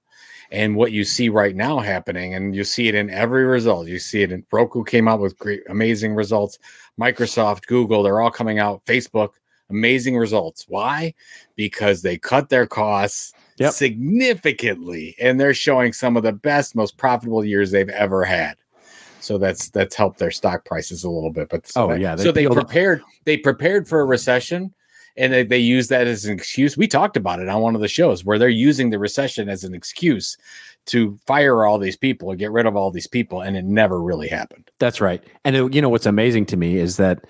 And what you see right now happening, and you see it in every result. You see it in Roku came out with great, amazing results. Microsoft, Google, they're all coming out. Facebook, amazing results. Why? Because they cut their costs Yep. significantly, and they're showing some of the best, most profitable years they've ever had. So that's that's helped their stock prices a little bit. But so Oh, that- yeah, they so they prepared. They prepared for a recession, and they, they use that as an excuse. We talked about it on one of the shows where they're using the recession as an excuse to fire all these people and get rid of all these people, and it never really happened. That's right. And it, you know what's amazing to me is that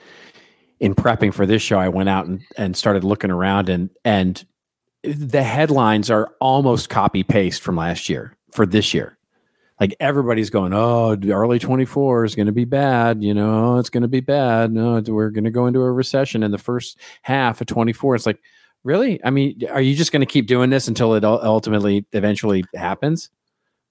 in prepping for this show, I went out and, and started looking around and and the headlines are almost copy paste from last year for this year. Like everybody's going, oh, early 24 is going to be bad. You know, oh, it's going to be bad. No, we're going to go into a recession in the first half of 24. It's like, really? I mean, are you just going to keep doing this until it ultimately, eventually happens?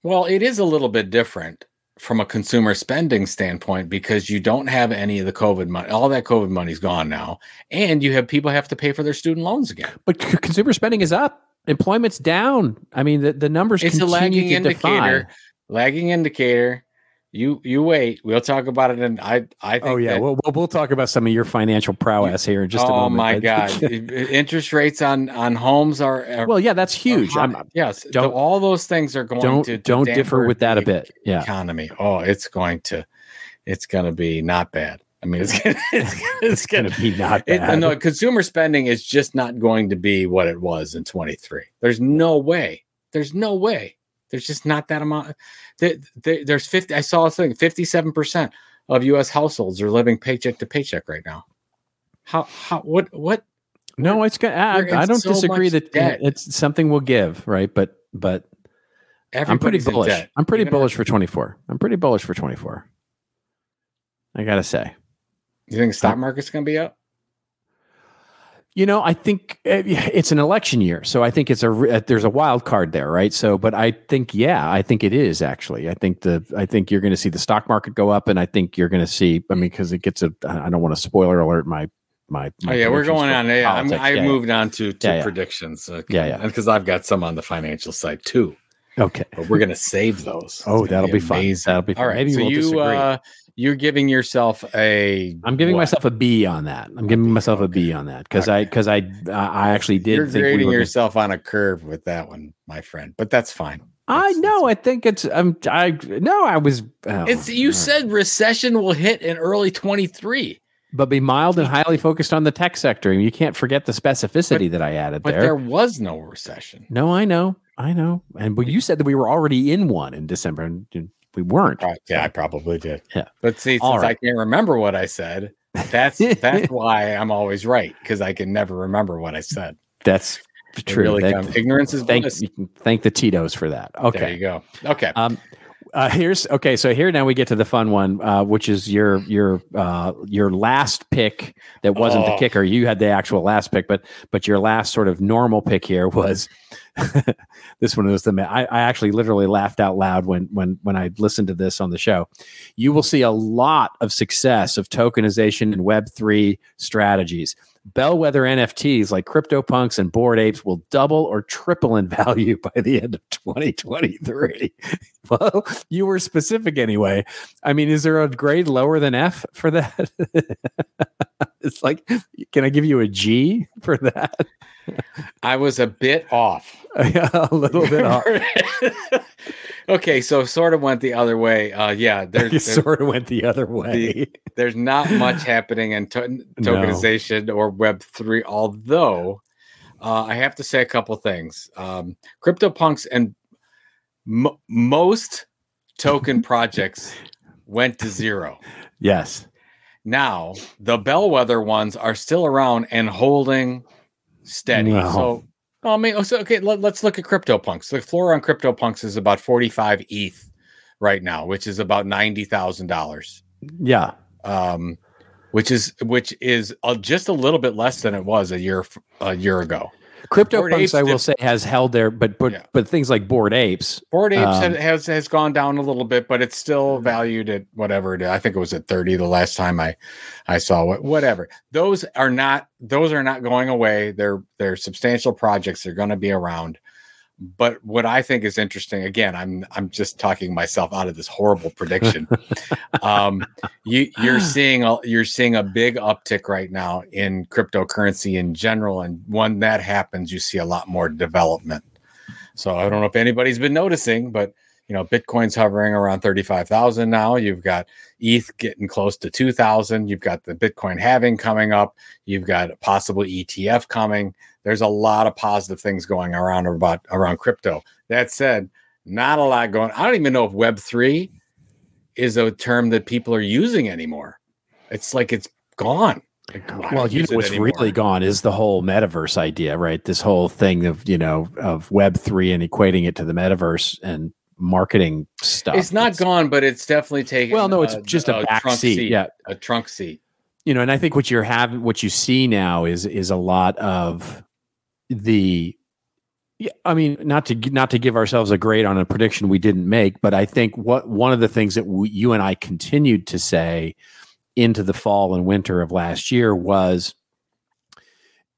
Well, it is a little bit different from a consumer spending standpoint because you don't have any of the COVID money. All that COVID money's gone now, and you have people have to pay for their student loans again. But consumer spending is up. Employment's down. I mean, the, the numbers It's a lagging to indicator. defy. Lagging indicator. You you wait. We'll talk about it. And I I oh, think Oh yeah, that- we'll, we'll we'll talk about some of your financial prowess here in just a oh, moment. oh my god! Interest rates on on homes are, are well, yeah, that's huge. I'm, yes, all those things are going don't to, don't differ with that a bit. Yeah, Economy. Oh, it's going to, it's going to be not bad. I mean, it's gonna, it's, gonna- it's going to be not It, bad. no, consumer spending is just not going to be what it was in 23. There's no way. There's no way. There's just not that amount. There, there- there's 50. I saw a thing 57% of US households are living paycheck to paycheck right now. How, how, what, what? no, it's going. I, I don't so disagree that debt. it's something we'll give, right? But but I'm pretty bullish. I'm pretty Even bullish for 24. I'm pretty bullish for 24. I gotta say. You think the stock market's going to be up? You know, I think uh, it's an election year, so I think it's a uh, there's a wild card there, right? So, but I think yeah, I think it is actually. I think the I think you're going to see the stock market go up, and I think you're going to see. I mean, because it gets a. I don't want to spoiler alert my my. Oh yeah, we're going on. Yeah. I Yeah, yeah. moved on to, to Yeah, yeah. predictions. Okay. Yeah, yeah. Because I've got some on the financial side too, Okay. but we're going to save those. It's Oh, that'll be fun. amazing. That'll be fun. All right. Maybe so we'll you disagree. uh, you're giving yourself a. I'm giving what? myself a B on that. I'm giving myself a okay. B on that because I because I I actually did You're think we grading were gonna- yourself on a curve with that one, my friend. But that's fine. I That's- know. I think it's. I'm. I no. I was. oh, It's you all right. said recession will hit in early 23, but be mild and highly focused on the tech sector. You can't forget the specificity that I added but there. But there was no recession. No, I know. I know. And but you said that we were already in one in December, and we weren't. Right, yeah, I probably did. Yeah. But see, since I can't remember what I said, that's that's why I'm always right because I can never remember what I said. That's true. really comes- ignorance is thank, bliss. thank the Tito's for that. Okay. There you go. Okay. Um, uh, here's okay. So here now we get to the fun one, uh, which is your your uh, your last pick that wasn't the Oh. kicker. You had the actual last pick, but but your last sort of normal pick here was this one was the. I, I actually literally laughed out loud when when when I listened to this on the show. You will see a lot of success of tokenization and Web three strategies. Bellwether NFTs like CryptoPunks and Bored Apes will double or triple in value by the end of 2023. Well, you were specific anyway. I mean, is there a grade lower than F for that? it's like, can I give you a G for that? I was a bit off. a little bit off. okay, so sort of went the other way. Uh, yeah, there's, sort of went the other way. there's not much happening in to- No. tokenization or Web three. Although uh, I have to say a couple things. Um, CryptoPunks and mo most token projects went to zero. yes. Now the bellwether ones are still around and holding steady. No. So, I mean, so okay, let, us look at CryptoPunks. The floor on CryptoPunks is about 45 ETH right now, which is about ninety thousand dollars. Yeah. Um, which is which is uh, just a little bit less than it was a year a year ago. CryptoPunks, I will say, has held there, but but Yeah. but things like Bored Apes. Bored Apes Um, has, has has gone down a little bit, but it's still valued at whatever. It is. I think it was at thirty the last time I I saw it. Whatever. Those are not those are not going away. They're they're substantial projects. They're going to be around. But what I think is interesting, again, I'm I'm just talking myself out of this horrible prediction. um, you you're seeing a you're seeing a big uptick right now in cryptocurrency in general, and when that happens, you see a lot more development. So I don't know if anybody's been noticing, but you know, Bitcoin's hovering around 35,000 now. You've got ETH getting close to 2,000. You've got the Bitcoin halving coming up. You've got a possible ETF coming. There's a lot of positive things going around about around crypto. That said, not a lot going. I don't even know if Web3 is a term that people are using anymore. It's like it's gone. Like, Well, you know what's anymore. really gone is the whole metaverse idea, right? This whole thing of you know of Web three and equating it to the metaverse and marketing stuff. It's not gone, but it's definitely taken. Well, no, it's uh, just a, back trunk seat. Yeah, a trunk seat. you know, and I think what you're having, what you see now is is a lot of the Yeah, I mean, not to not to give ourselves a grade on a prediction we didn't make, but I think what one of the things that we, you and I continued to say into the fall and winter of last year was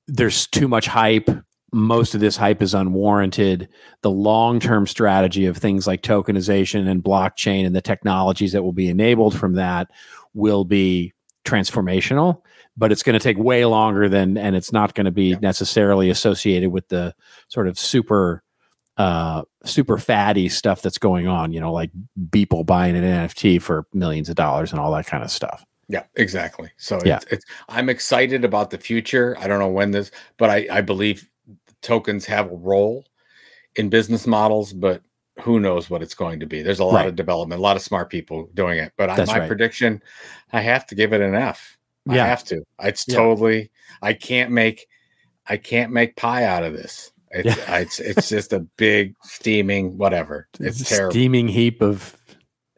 there's too much hype. Most of this hype is unwarranted. The long term strategy of things like tokenization and blockchain and the technologies that will be enabled from that will be transformational but it's going to take way longer than and it's not going to be yeah. necessarily associated with the sort of super uh super fatty stuff that's going on you know like people buying an nft for millions of dollars and all that kind of stuff yeah exactly so yeah. It's, it's i'm excited about the future i don't know when this but i i believe tokens have a role in business models but who knows what it's going to be there's a lot right. of development a lot of smart people doing it but I, my right. prediction i have to give it an f yeah. I have to. It's yeah. totally. I can't make. I can't make pie out of this. It's yeah. it's it's just a big steaming whatever. It's, it's terrible. Steaming heap of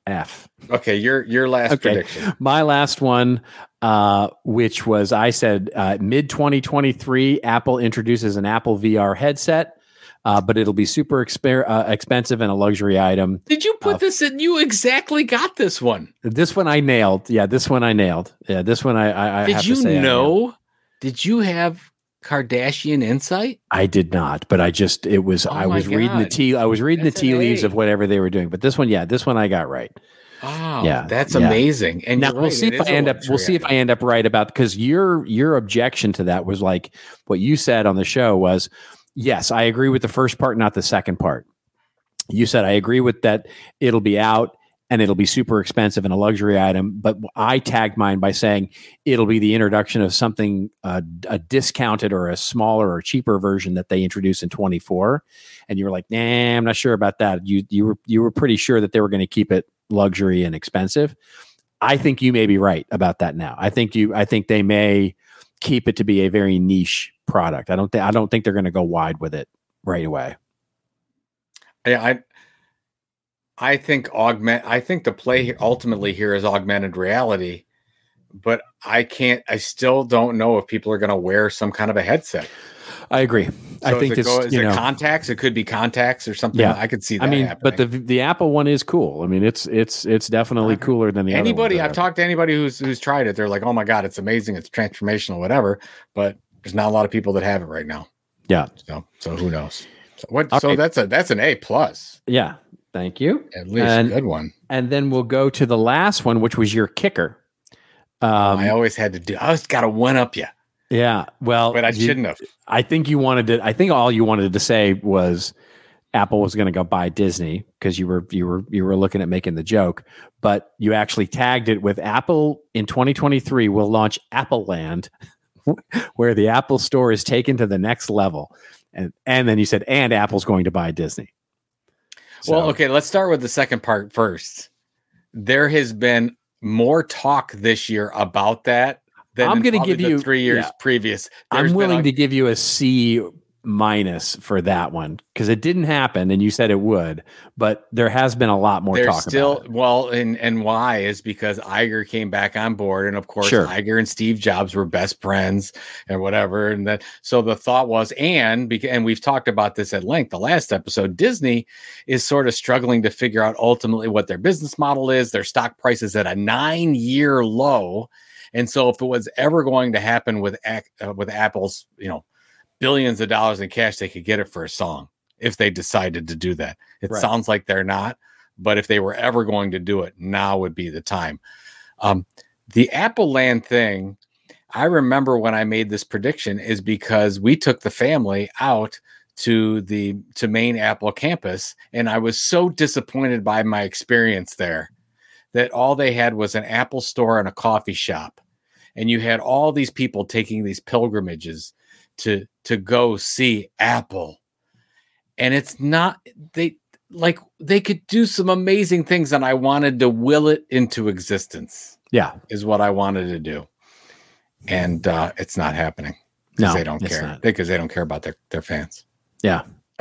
F. Okay, your your last okay. prediction. My last one, uh, which was I said uh, mid 2023, Apple introduces an Apple VR headset uh, but it'll be super exper- uh, expensive and a luxury item. Did you put uh, this in? You exactly got this one. This one I nailed. Yeah, this one I nailed. Yeah, this one I. I, I did you know? Did you have Kardashian insight? I did not, but I just it was oh I was God. reading the tea I was reading that's the tea leaves of whatever they were doing. But this one, yeah, this one I got right. Wow, yeah, that's yeah. amazing. And now we'll see if I end up we'll see if I end up right about because your your objection to that was like what you said on the show was yes, I agree with the first part, not the second part. You said I agree with that. It'll be out and it'll be super expensive and a luxury item. But I tagged mine by saying it'll be the introduction of something uh, a discounted or a smaller or cheaper version that they introduce in 24. And you were like, nah, I'm not sure about that. You you were you were pretty sure that they were going to keep it luxury and expensive. I think you may be right about that now. I think you I think they may keep it to be a very niche product. I don't think I don't think they're going to go wide with it right away. Yeah, I I think augment. I think the play ultimately here is augmented reality, but I can't. I still don't know if people are going to wear some kind of a headset. I agree. So I think it's go, you know, contacts. It could be contacts or something. Yeah, I could see. That. I mean, happening. but the the Apple one is cool. I mean, it's it's it's definitely cooler than the anybody. I've talked to anybody who's who's tried it. They're like, "Oh my god, it's amazing! It's transformational, whatever." But there's not a lot of people that have it right now. Yeah. So so who knows? So what? Okay. So that's a that's an A plus. Yeah. Thank you. At least and, good one. And then we'll go to the last one, which was your kicker. Um, I always had to do. I always got to one up you. Yeah. Well, but I you, shouldn't have. I think you wanted to. I think all you wanted to say was Apple was going to go buy Disney because you were you were you were looking at making the joke, but you actually tagged it with Apple in 2023 will launch Apple Land, where the Apple Store is taken to the next level, and and then you said and Apple's going to buy Disney. So, well, okay, let's start with the second part first. There has been more talk this year about that I'm going to give you three years yeah. previous. I'm willing to give you a C minus for that one because it didn't happen and you said it would but there has been a lot more there's talk still well and and why is because Iger came back on board and of course sure. Iger and Steve Jobs were best friends and whatever and that so the thought was and and we've talked about this at length the last episode Disney is sort of struggling to figure out ultimately what their business model is their stock price is at a 9 year low and so, if it was ever going to happen with uh, with Apple's, you know, billions of dollars in cash, they could get it for a song if they decided to do that. It right. sounds like they're not, but if they were ever going to do it, now would be the time. Um, the Apple Land thing, I remember when I made this prediction is because we took the family out to the to main Apple campus, and I was so disappointed by my experience there that all they had was an Apple store and a coffee shop. And you had all these people taking these pilgrimages to to go see Apple. And it's not they like they could do some amazing things and I wanted to will it into existence. Yeah. Is what I wanted to do. And uh it's not happening. No, they don't care. Because they don't care about their, their fans. Yeah.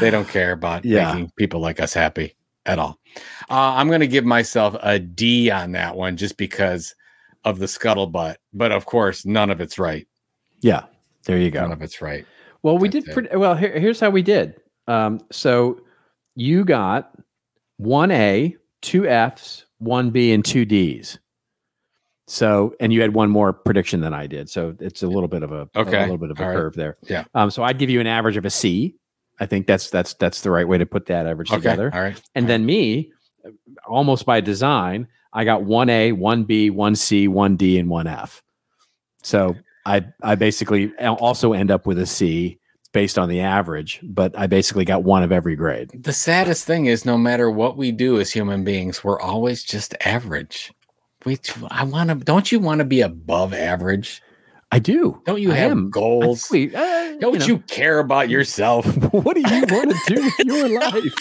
they don't care about yeah. making people like us happy at all. Uh, I'm going to give myself a D on that one just because of the scuttlebutt. But of course, none of it's right. Yeah, there you go. None of it's right. Well, we That's did it. pretty well. Here, here's how we did. Um, so you got one A, two Fs, one B, and two Ds. So, and you had one more prediction than I did. So it's a little bit of a, okay, a little bit of a All right. curve there. Yeah. Um, so I'd give you an average of a C. I think that's that's that's the right way to put that average Okay. together. All right. And then me, almost by design, I got one A, one B, one C, one D, and one F. So I I basically also end up with a C based on the average, but I basically got one of every grade. The saddest thing is, no matter what we do as human beings, we're always just average. We, I want to. Don't you want to be above average? I do. Don't you I have am. goals? We- uh, Don't know. you care about yourself? what do you want to do with your life?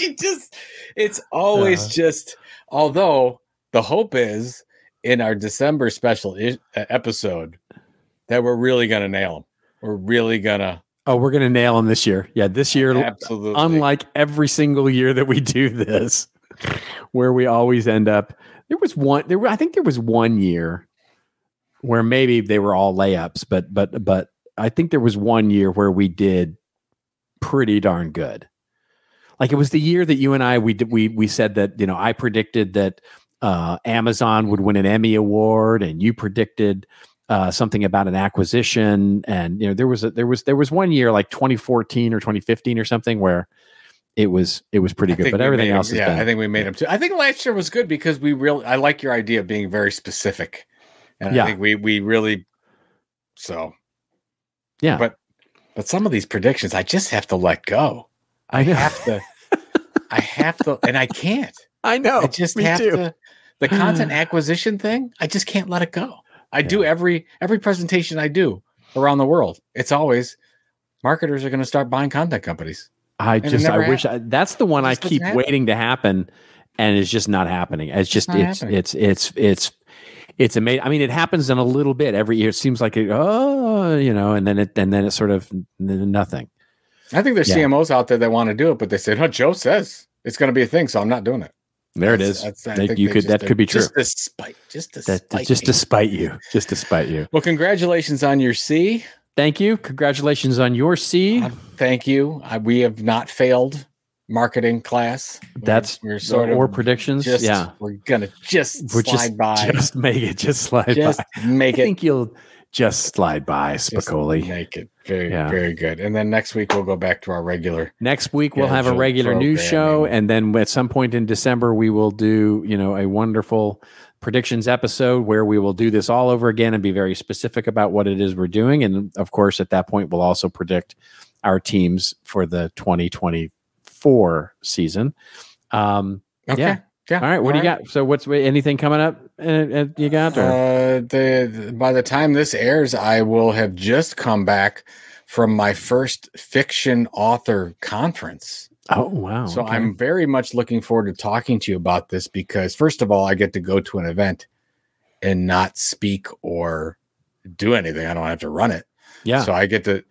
you just it's always Uh. just although the hope is in our december special I- episode that we're really gonna nail them we're really gonna Oh, we're gonna nail them this year. Yeah, this year, absolutely unlike every single year that we do this, where we always end up. There was one. There, I think there was one year where maybe they were all layups, but but but I think there was one year where we did pretty darn good. Like it was the year that you and I we did, we we said that you know I predicted that uh, Amazon would win an Emmy award, and you predicted uh, something about an acquisition, and you know there was a, there was there was one year like 2014 or 2015 or something where it was it was pretty I good, but everything else yeah been i think we made them too. I think last year was good because we really i like your idea of being very specific and Yeah. i think we we really so yeah. but but some of these predictions i just have to let go I have to i have to and i can't I know. I just me have too. to the content acquisition thing. I just can't let it go. I do every every presentation I do around the world. It's always marketers are going to start buying content companies. I just I never wish I, that's the one I keep waiting to happen, and it's just not happening. It's just it's it's it's it's it's amazing. I mean, it happens in a little bit every year. It seems like it, oh, you know, and then it and then it's sort of nothing. I think there's Yeah. CMOs out there that want to do it, but they said, "Oh, Joe says it's going to be a thing, so I'm not doing it." There it That's- is. that's- That you could just- that could be true. Just to spite, just That, just me. to spite you. Just to spite you. Well, congratulations on your C. Thank you. Congratulations on your C. Uh, Thank you. I, we have not failed marketing class. That's we're sort or of predictions. just yeah, we're gonna just we're slide just by. just make it just slide just by. make I it I think you'll just slide by, just make it very Yeah. very good and then next week we'll go back to our regular Next week we'll have a regular news show, and then at some point in December we will do, you know, a wonderful predictions episode where we will do this all over again and be very specific about what it is we're doing. And of course, at that point, we'll also predict our teams for the 2024 season. Um, okay Yeah. yeah, all right, what do you got? So, what's anything coming up? Uh, uh, you got? Or? uh the, by the time this airs i will have just come back from my first fiction author conference oh wow! so okay. i'm very much looking forward to talking to you about this because first of all i get to go to an event and not speak or do anything i don't have to run it yeah. so i get to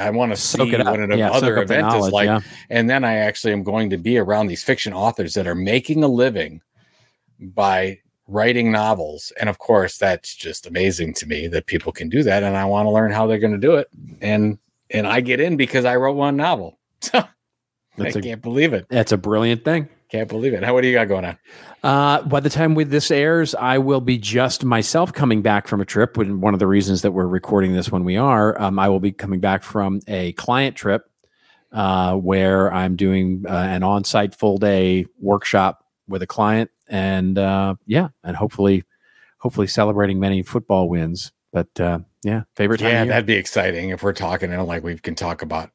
i want to soak see it up. what an yeah, other soak up the event is like yeah. and then I actually am going to be around these fiction authors that are making a living by writing novels. And of course, that's just amazing to me that people can do that. And I want to learn how they're going to do it. And and I get in because I wrote one novel. So I can't believe it. that's a brilliant thing. Can't believe it. How what do you got going on? Uh, by the time with this airs, I will be just myself coming back from a trip. When one of the reasons that we're recording this when we are, um, I will be coming back from a client trip uh, where I'm doing uh, an on-site full day workshop with a client, and uh, yeah, and hopefully, hopefully celebrating many football wins. But uh, yeah, favorite time. Yeah, that'd be exciting if we're talking and like we can talk about.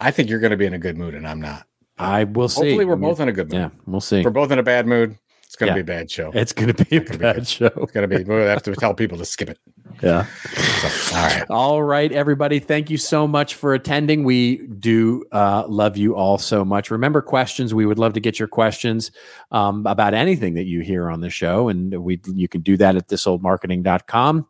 I think you're going to be in a good mood, and I'm not. I will see. Hopefully, we're I mean, both in a good mood. Yeah, we'll see. If we're both in a bad mood, it's going to Yeah. be a bad show. It's going to be a gonna bad good. show. It's going to be. We'll have to tell people to skip it. Yeah. So, all right. All right, everybody. Thank you so much for attending. We do uh, love you all so much. Remember questions. We would love to get your questions um, about anything that you hear on the show. And we you can do that at thisoldmarketing.com.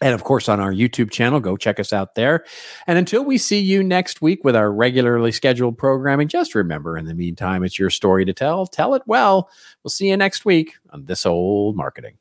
And of course, on our YouTube channel, go check us out there. And until we see you next week with our regularly scheduled programming, just remember in the meantime, it's your story to tell. Tell it well. We'll see you next week on This Old Marketing.